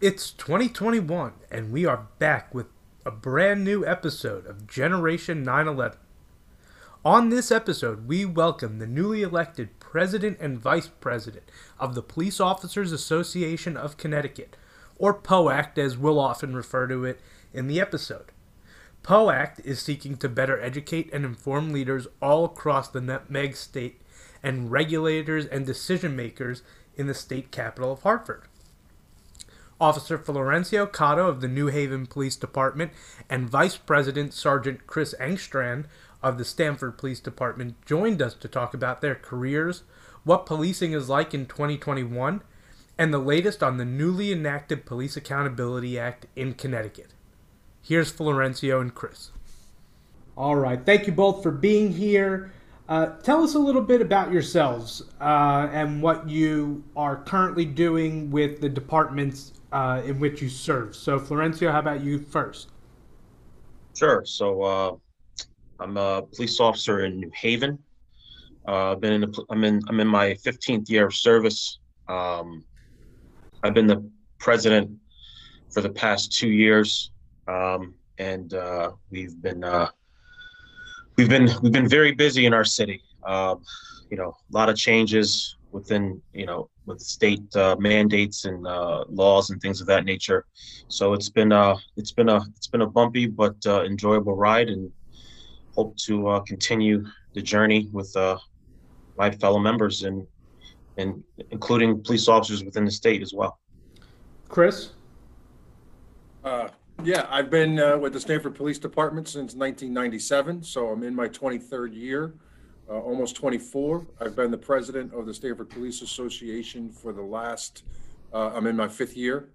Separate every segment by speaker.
Speaker 1: It's 2021, and we are back with a brand new episode of Generation 911. On this episode, we welcome the newly elected President and Vice President of the Police Officers Association of Connecticut, or POACT as we'll often refer to it in the episode. POACT is seeking to better educate and inform leaders all across the Nutmeg State and regulators and decision makers in the state capital of Hartford. Officer Florencio Cotto of the New Haven Police Department and Vice President Sergeant Chris Engstrand of the Stamford Police Department joined us to talk about their careers, what policing is like in 2021, and the latest on the newly enacted Police Accountability Act in Connecticut. Here's Florencio and Chris. All right. Thank you both for being here. Uh, tell us a little bit about yourselves uh, and what you are currently doing with the departments uh, in which you serve. So, Florencio, how about you first?
Speaker 2: Sure. So, uh, I'm a police officer in New Haven. Uh, I've been in. The, I'm in. I'm in my 15th year of service. Um, I've been the president for the past two years, um, and uh, we've been we've been we've been very busy in our city. Um, you know, a lot of changes within you know with state uh, mandates and uh, laws and things of that nature. So it's been uh it's been a it's been a bumpy but uh, enjoyable ride, and hope to uh, continue the journey with uh, my fellow members and and including police officers within the state as well.
Speaker 1: Chris.
Speaker 3: Uh, yeah, I've been uh, with the Stamford Police Department since 1997, so I'm in my 23rd year, uh, almost 24. I've been the president of the Stamford Police Association for the last, uh, I'm in my fifth year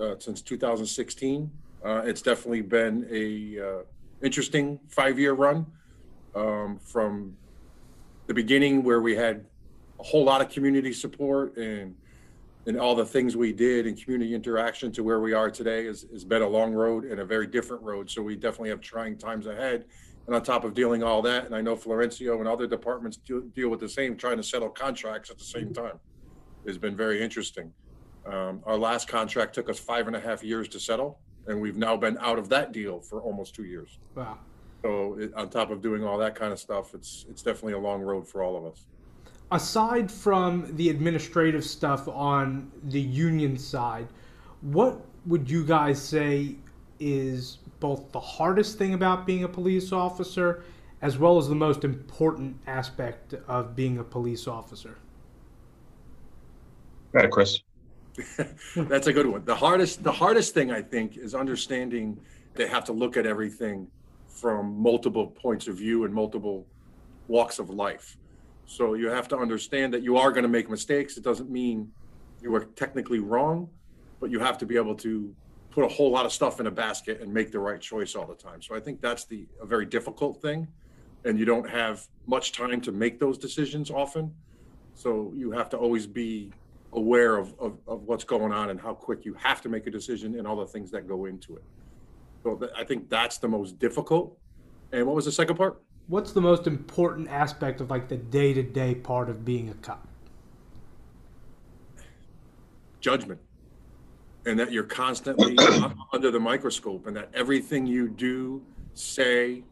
Speaker 3: uh, since 2016. Uh, it's definitely been a uh, interesting five-year run um, from the beginning where we had a whole lot of community support and and all the things we did in community interaction to where we are today has, has been a long road and a very different road. So we definitely have trying times ahead. And on top of dealing all that, and I know Florencio and other departments deal, deal with the same, trying to settle contracts at the same time It's been very interesting. Um, our last contract took us five and a half years to settle, and we've now been out of that deal for almost two years.
Speaker 1: Wow.
Speaker 3: So it, on top of doing all that kind of stuff, it's it's definitely a long road for all of us
Speaker 1: aside from the administrative stuff on the union side, what would you guys say is both the hardest thing about being a police officer as well as the most important aspect of being a police officer?
Speaker 2: All right, Chris.
Speaker 3: That's a good one. The hardest the hardest thing I think is understanding they have to look at everything from multiple points of view and multiple walks of life. So you have to understand that you are going to make mistakes. It doesn't mean you are technically wrong, but you have to be able to put a whole lot of stuff in a basket and make the right choice all the time. So I think that's the a very difficult thing, and you don't have much time to make those decisions often. So you have to always be aware of, of, of what's going on and how quick you have to make a decision and all the things that go into it. So th- I think that's the most difficult. And what was the second part?
Speaker 1: what's the most important aspect of like the day to day part of being a cop?
Speaker 3: Judgment. And that you're constantly under the microscope, and that everything you do, say,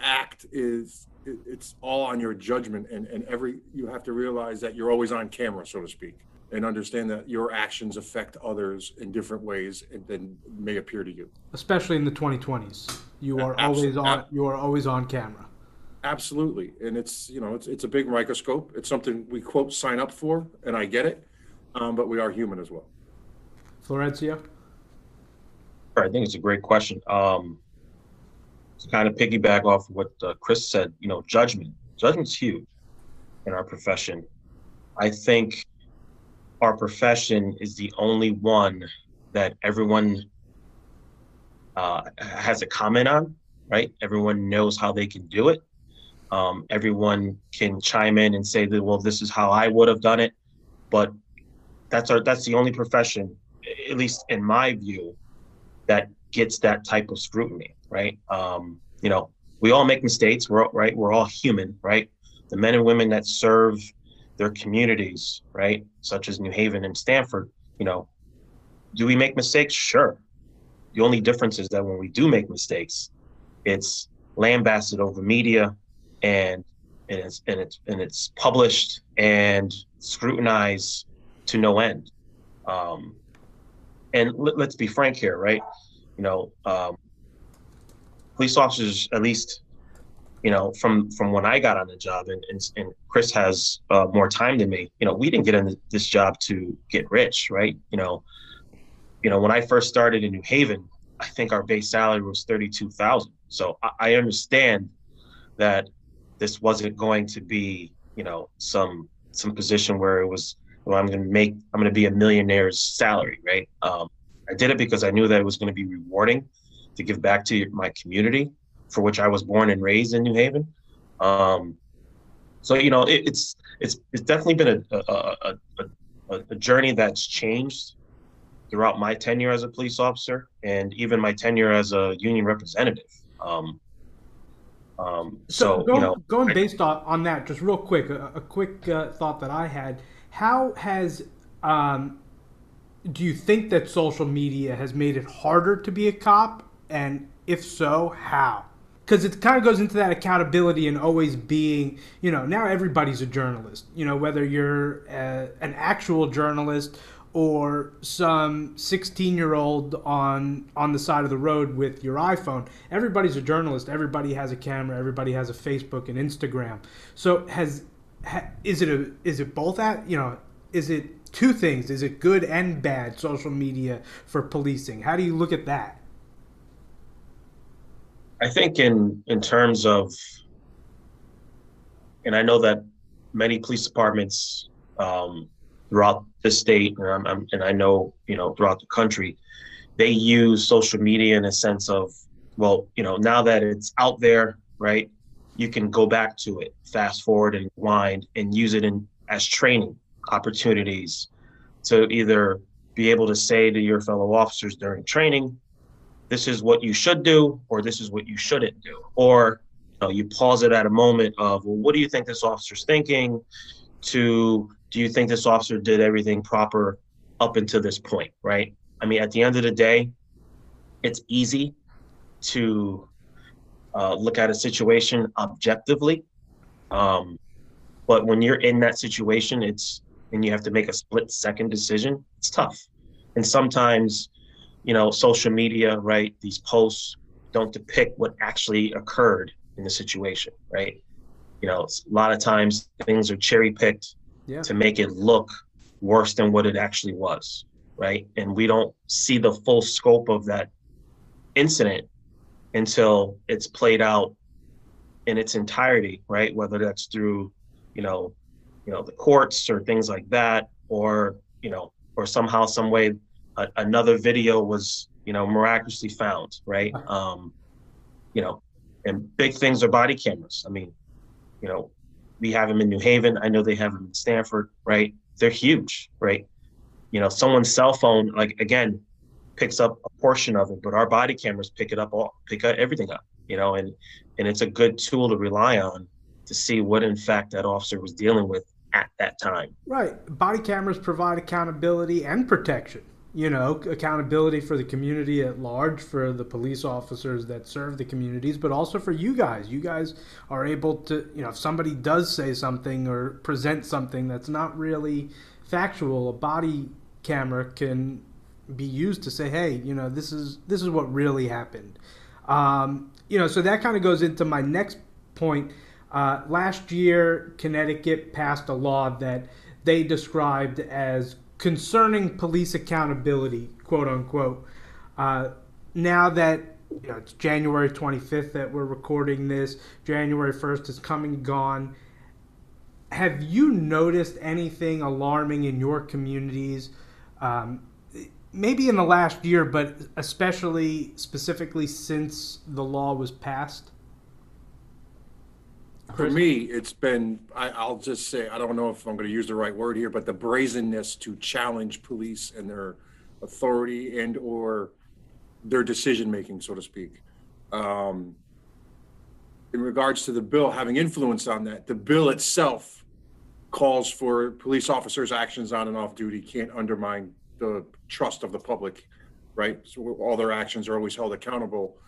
Speaker 3: act is it's all on your judgment and, and every you have to realize that you're always on camera so to speak and understand that your actions affect others in different ways than may appear to you.
Speaker 1: Especially in the 2020s, you are always on. You are always on camera.
Speaker 3: Absolutely, and it's you know it's it's a big microscope. It's something we quote sign up for, and I get it, um, but we are human as well.
Speaker 1: Florencio.
Speaker 2: I think it's a great question. Um, to kind of piggyback off what uh, Chris said, you know, judgment. Judgment's huge in our profession. I think our profession is the only one that everyone uh, has a comment on, right? Everyone knows how they can do it. Um, everyone can chime in and say that, well, this is how I would have done it. But that's our that's the only profession, at least in my view, that gets that type of scrutiny, right? Um, you know, we all make mistakes, we're right, we're all human, right? The men and women that serve their communities, right, such as New Haven and Stamford, you know, do we make mistakes? Sure. The only difference is that when we do make mistakes, it's lambasted over media and and it's and it's and it's published and scrutinized to no end. Um, and let, us be frank here, right? You know, um, police officers, at least, you know, from from when I got on the job, and and, and Chris has uh, more time than me. You know, we didn't get in this job to get rich, right? You know, you know, when I first started in New Haven, I think our base salary was thirty-two thousand. So I, I understand that this wasn't going to be, you know, some some position where it was, well, I'm going to make, I'm going to be a millionaire's salary, right? Um, I did it because I knew that it was going to be rewarding to give back to my community, for which I was born and raised in New Haven. Um, so you know, it, it's it's it's definitely been a a, a a, journey that's changed throughout my tenure as a police officer and even my tenure as a union representative. Um, um, so, so
Speaker 1: going,
Speaker 2: you know,
Speaker 1: going based on, on that, just real quick, a, a quick uh, thought that I had: How has um, do you think that social media has made it harder to be a cop, and if so, how? Because it kind of goes into that accountability and always being, you know, now everybody's a journalist. You know, whether you're a, uh, an actual journalist or some 16 year old on on the side of the road with your iPhone. Everybody's a journalist. Everybody has a camera. Everybody has a Facebook and Instagram. So has ha, is it a is it both at you know is it two things? Is it good and bad social media for policing? How do you look at that?
Speaker 2: I think in in terms of and I know that many police departments um, throughout the state, and, I'm, and I know you know throughout the country, they use social media in a sense of well, you know, now that it's out there, right? You can go back to it, fast forward and wind, and use it in as training opportunities to either be able to say to your fellow officers during training, this is what you should do, or this is what you shouldn't do, or you, know, you pause it at a moment of, well, what do you think this officer's thinking? To do you think this officer did everything proper up until this point, right? I mean, at the end of the day, it's easy to uh, look at a situation objectively. Um, but when you're in that situation, it's and you have to make a split second decision, it's tough. And sometimes, you know, social media, right, these posts don't depict what actually occurred in the situation, right? You know, a lot of times things are cherry picked yeah. to make it look worse than what it actually was, right? And we don't see the full scope of that incident until it's played out in its entirety, right? Whether that's through, you know, you know, the courts or things like that, or you know, or somehow, some way, a, another video was, you know, miraculously found, right? Um, you know, and big things are body cameras. I mean, you know, we have them in New Haven. I know they have them in Stamford, right? They're huge, right? You know, someone's cell phone, like again, picks up a portion of it, but our body cameras pick it up all, pick everything up, you know, and and it's a good tool to rely on to see what in fact that officer was dealing with at that time.
Speaker 1: Right. Body cameras provide accountability and protection you know, accountability for the community at large, for the police officers that serve the communities, but also for you guys. You guys are able to, you know, if somebody does say something or present something that's not really factual, a body camera can be used to say, hey, you know, this is this is what really happened. Um, you know, so that kind of goes into my next point. Uh, last year, Connecticut passed a law that they described as concerning police accountability, quote unquote. Uh, now that you know, it's January 25th that we're recording this, January 1st is coming and gone. Have you noticed anything alarming in your communities? Um, maybe in the last year, but especially specifically since the law was passed?
Speaker 3: For me, it's been, I, I'll just say, I don't know if I'm going to use the right word here, but the brazenness to challenge police and their authority and or their decision making, so to speak. Um, in regards to the bill having influence on that, the bill itself calls for police officers' actions on and off duty can't undermine the trust of the public, right? So all their actions are always held accountable.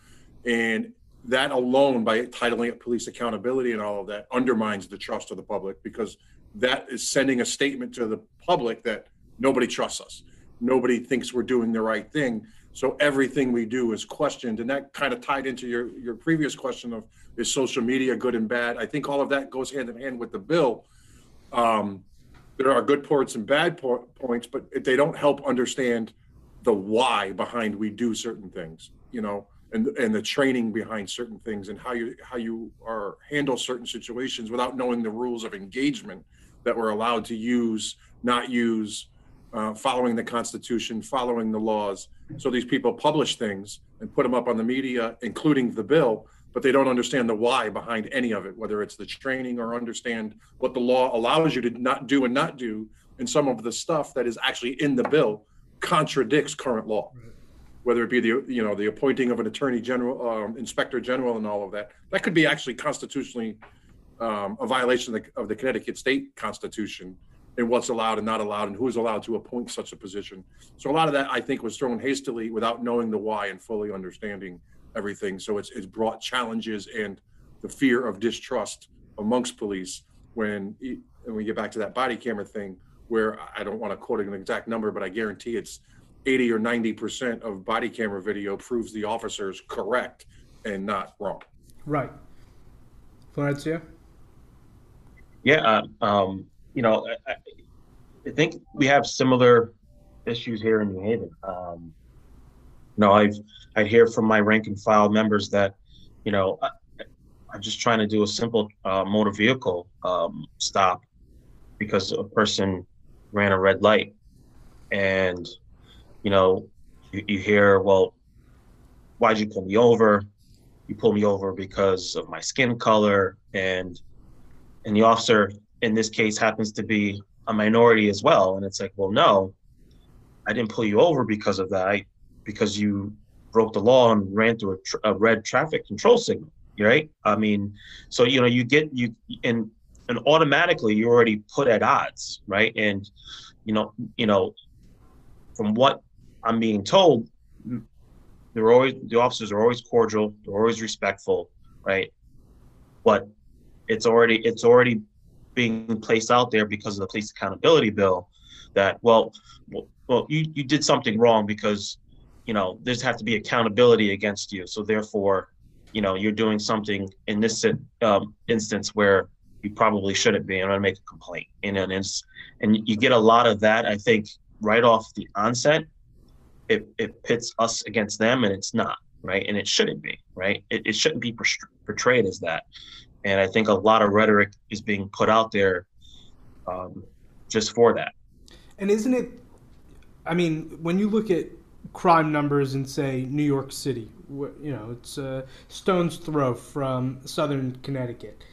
Speaker 3: And that alone, by titling it police accountability and all of that, undermines the trust of the public because that is sending a statement to the public that nobody trusts us. Nobody thinks we're doing the right thing. So everything we do is questioned. And that kind of tied into your, your previous question of is social media good and bad? I think all of that goes hand in hand with the bill. Um, there are good points and bad po- points, but they don't help understand the why behind we do certain things, you know, and and the training behind certain things and how you how you are handle certain situations without knowing the rules of engagement that we're allowed to use, not use, uh, following the Constitution, following the laws. So these people publish things and put them up on the media, including the bill, but they don't understand the why behind any of it, whether it's the training or understand what the law allows you to not do and not do. And some of the stuff that is actually in the bill contradicts current law, whether it be the you know the appointing of an attorney general, um, inspector general, and all of that. That could be actually constitutionally um, a violation of the, of the Connecticut state constitution and what's allowed and not allowed and who is allowed to appoint such a position. So a lot of that I think was thrown hastily without knowing the why and fully understanding everything. So it's it's brought challenges and the fear of distrust amongst police when and we get back to that body camera thing where I don't want to quote an exact number, but I guarantee it's 80 or 90 percent of body camera video proves the officers correct and not wrong.
Speaker 1: Right. Florencio?
Speaker 2: Yeah, uh, um, you know, I, I, think we have similar issues here in New Haven. Um, you know, I've I hear from my rank and file members that, you know, I, am just trying to do a simple uh, motor vehicle um, stop because a person ran a red light, and you know, you, you hear, well, why'd you pull me over? You pulled me over because of my skin color. And and the officer in this case happens to be a minority as well. And it's like well no i didn't pull you over because of that. I, because you broke the law and ran through a, tr- a red traffic control signal right? I mean so you know you get you and and automatically you're already put at odds right? And you know you know from what i'm being told they're always the officers are always cordial they're always respectful right? But it's already it's already being placed out there because of the police accountability bill that well well you, you did something wrong because you know there's have to be accountability against you so therefore you know you're doing something in this um, instance where you probably shouldn't be. I'm going to make a complaint, and and and you get a lot of that. I think right off the onset, it it pits us against them, and it's not right, and it shouldn't be right. It, it shouldn't be portrayed as that. And I think a lot of rhetoric is being put out there um, just for that.
Speaker 1: And isn't it? I mean, when you look at crime numbers in say New York City, you know, it's a stone's throw from Southern Connecticut.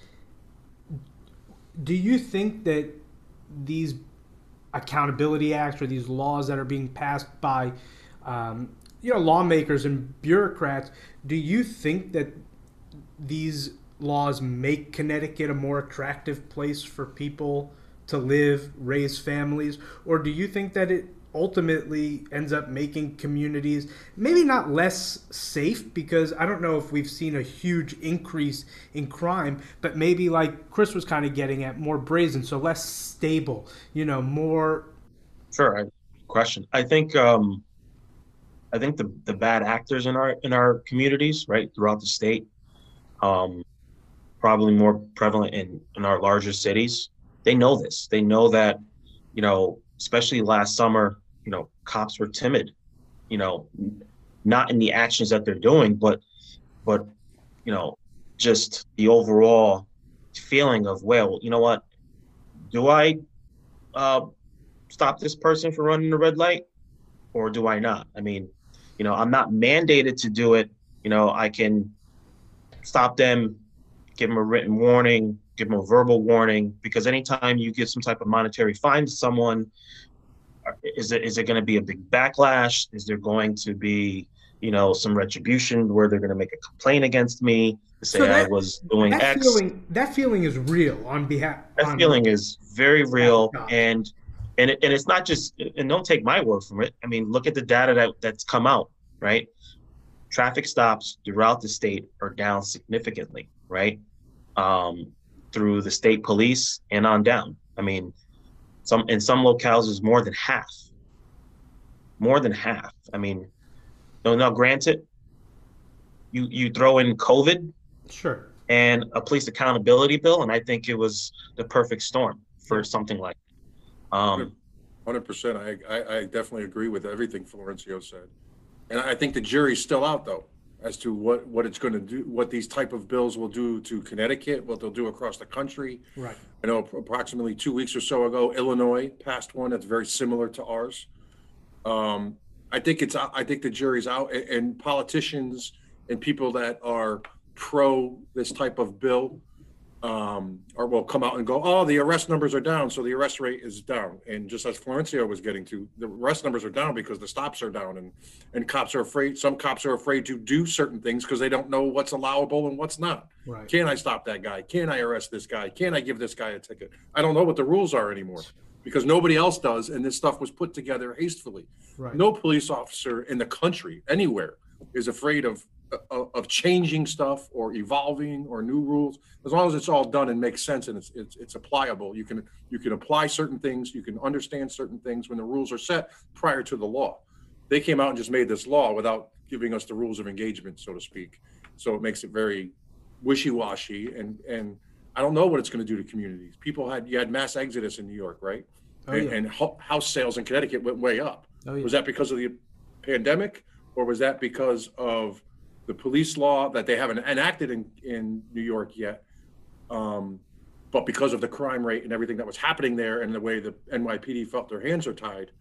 Speaker 1: Do you think that these accountability acts or these laws that are being passed by, um, you know, lawmakers and bureaucrats, do you think that these laws make Connecticut a more attractive place for people to live, raise families? Or do you think that it ultimately ends up making communities maybe not less safe because I don't know if we've seen a huge increase in crime, but maybe like Chris was kind of getting at more brazen, so less stable, you know, more.
Speaker 2: Sure. Question. I think um, I think the the bad actors in our in our communities, right, throughout the state, um, probably more prevalent in, in our larger cities. They know this. They know that, you know, especially last summer, you know, cops were timid, you know, not in the actions that they're doing, but, but, you know, just the overall feeling of, well, you know what, do I uh, stop this person from running the red light or do I not? I mean, you know, I'm not mandated to do it. You know, I can stop them give them a written warning, give them a verbal warning, because anytime you give some type of monetary fine to someone, is it is it going to be a big backlash? Is there going to be you know some retribution where they're going to make a complaint against me to say so that, I was doing
Speaker 1: that
Speaker 2: X?
Speaker 1: Feeling, that feeling is real on behalf.
Speaker 2: That
Speaker 1: on
Speaker 2: feeling is very real, and and it, and it's not just and don't take my word from it. I mean, look at the data that that's come out, right? Traffic stops throughout the state are down significantly, right? Um, through the state police and on down. I mean, some in some locales is more than half. More than half. I mean, no, now granted, you you throw in COVID,
Speaker 1: sure,
Speaker 2: and a police accountability bill, and I think it was the perfect storm for something like. Um,
Speaker 3: Hundred percent. I, I, I definitely agree with everything Florencio said. And I think the jury's still out though, as to what, what it's gonna do, what these type of bills will do to Connecticut, what they'll do across the country.
Speaker 1: right.
Speaker 3: I know approximately two weeks or so ago, Illinois passed one that's very similar to ours. Um, I think it's, I think the jury's out and politicians and people that are pro this type of bill um, or will come out and go, oh, the arrest numbers are down, so the arrest rate is down. And just as Florencio was getting to, the arrest numbers are down because the stops are down and, and cops are afraid, some cops are afraid to do certain things because they don't know what's allowable and what's not.
Speaker 1: Right.
Speaker 3: Can I stop that guy? Can I arrest this guy? Can I give this guy a ticket? I don't know what the rules are anymore because nobody else does. And this stuff was put together hastily.
Speaker 1: Right.
Speaker 3: No police officer in the country, anywhere, is afraid of, of, of changing stuff or evolving or new rules. As long as it's all done and makes sense and it's, it's, it's applicable, you can, you can apply certain things, you can understand certain things when the rules are set prior to the law. They came out and just made this law without giving us the rules of engagement, so to speak. So it makes it very wishy-washy and, and I don't know what it's going to do to communities. People had, you had mass exodus in New York, right?
Speaker 1: Oh,
Speaker 3: And,
Speaker 1: yeah.
Speaker 3: and ho- house sales in Connecticut went way up.
Speaker 1: Oh, yeah.
Speaker 3: Was that because of the pandemic or was that because of the police law that they haven't enacted in, in New York yet? Um, but because of the crime rate and everything that was happening there and the way the NYPD felt their hands are tied,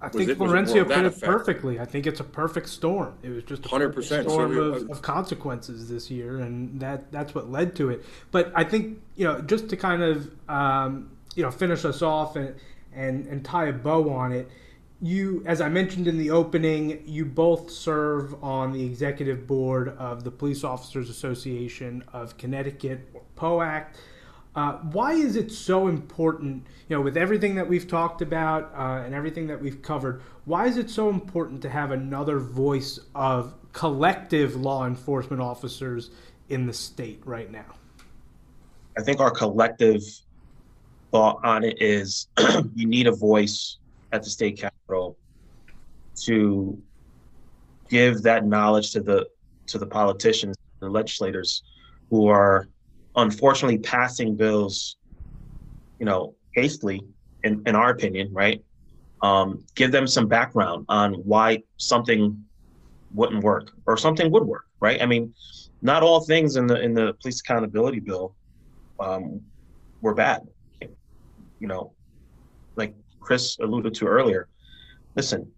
Speaker 1: I think
Speaker 3: it- was it more
Speaker 1: Florencio put it
Speaker 3: effect?
Speaker 1: perfectly. I think it's a perfect storm. It was just a
Speaker 3: 100%.
Speaker 1: perfect
Speaker 3: So
Speaker 1: storm
Speaker 3: you-
Speaker 1: of, of consequences this year, and that that's what led to it. But I think you know, just to kind of um, you know finish us off and and and tie a bow on it. You, as I mentioned in the opening, you both serve on the executive board of the Police Officers Association of Connecticut, or POAC. Uh, why is it so important, you know, with everything that we've talked about uh, and everything that we've covered, why is it so important to have another voice of collective law enforcement officers in the state right now?
Speaker 2: I think our collective thought on it is you need a voice at the state capitol to give that knowledge to the to the politicians, the legislators who are unfortunately passing bills, you know, hastily, in, in our opinion, right? Um, give them some background on why something wouldn't work or something would work, right? I mean, not all things in the in the police accountability bill um, were bad. You know, like Chris alluded to earlier. Listen,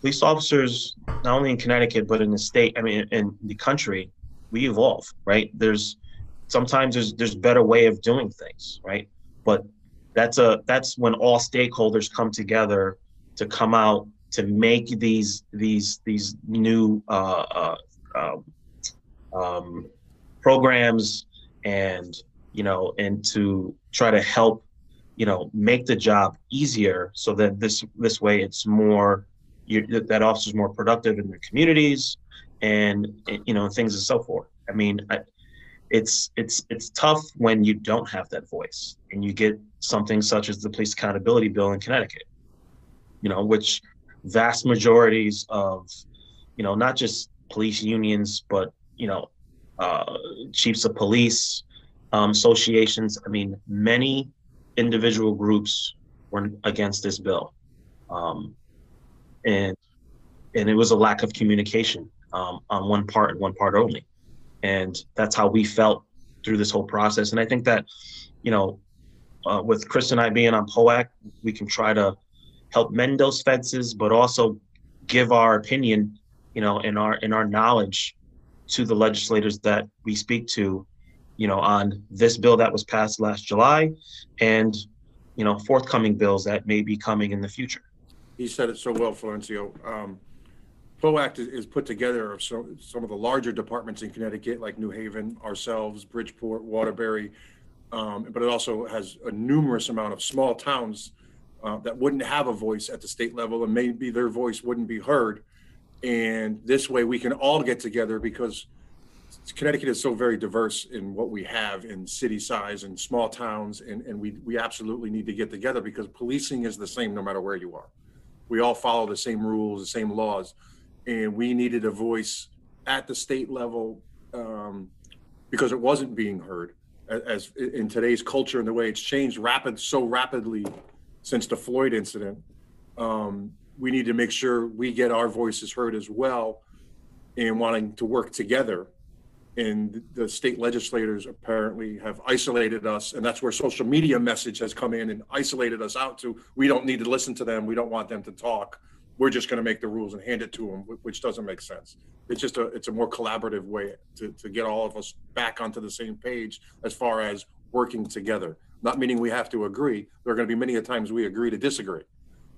Speaker 2: police officers, not only in Connecticut but in the state, I mean, in the country, we evolve, right? There's sometimes there's there's better way of doing things, right? But that's a that's when all stakeholders come together to come out to make these these these new uh, uh, um, um, programs and you know and to try to help you know make the job easier so that this this way it's more you, that officer's more productive in their communities and you know things and so forth. I mean I, it's it's it's tough when you don't have that voice and you get something such as the police accountability bill in connecticut you know which vast majorities of you know not just police unions but you know uh, chiefs of police um, associations i mean many individual groups were against this bill. Um, and and it was a lack of communication um, on one part and one part only. And that's how we felt through this whole process. And i think that you know uh, with chris and i being on poac we can try to help mend those fences but also give our opinion you know in our in our knowledge to the legislators that we speak to you know on this bill that was passed last july and you know forthcoming bills that may be coming in the future
Speaker 3: he said it so well, Florencio. Um, POACT is, is put together of some, some of the larger departments in Connecticut, like New Haven, ourselves, Bridgeport, Waterbury. Um, but it also has a numerous amount of small towns uh, that wouldn't have a voice at the state level and maybe their voice wouldn't be heard. And this way we can all get together because Connecticut is so very diverse in what we have in city size and small towns. And, and we, we absolutely need to get together because policing is the same no matter where you are. We all follow the same rules, the same laws. And we needed a voice at the state level um, because it wasn't being heard a- as in today's culture and the way it's changed rapid so rapidly since the Floyd incident. Um, we need to make sure we get our voices heard as well and wanting to work together. And the state legislators apparently have isolated us, and that's where social media message has come in and isolated us out to, we don't need to listen to them, we don't want them to talk. We're just gonna make the rules and hand it to them, which doesn't make sense. It's just a, it's a more collaborative way to, to get all of us back onto the same page as far as working together. Not meaning we have to agree, there are gonna be many a times we agree to disagree,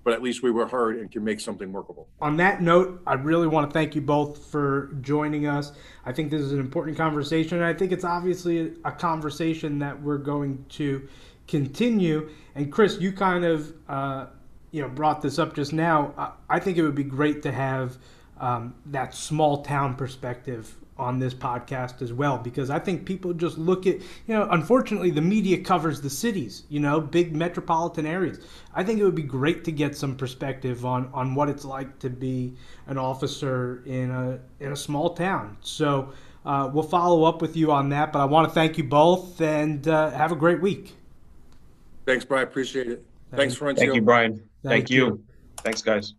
Speaker 3: but at least we were heard and can make something workable.
Speaker 1: On that note, I really want to thank you both for joining us. I think this is an important conversation, and I think it's obviously a conversation that we're going to continue. And Chris, you kind of uh, you know brought this up just now. I, think it would be great to have um, that small town perspective on this podcast as well because I think people just look at, you know, unfortunately the media covers the cities, you know, big metropolitan areas. I think it would be great to get some perspective on on what it's like to be an officer in a in a small town. So uh, we'll follow up with you on that, but I want to thank you both and uh, have a great week.
Speaker 3: Thanks, Brian, appreciate it. Thanks, Florencio.
Speaker 2: Thank you, Brian.
Speaker 1: Thank
Speaker 2: Thank you. Thanks, guys.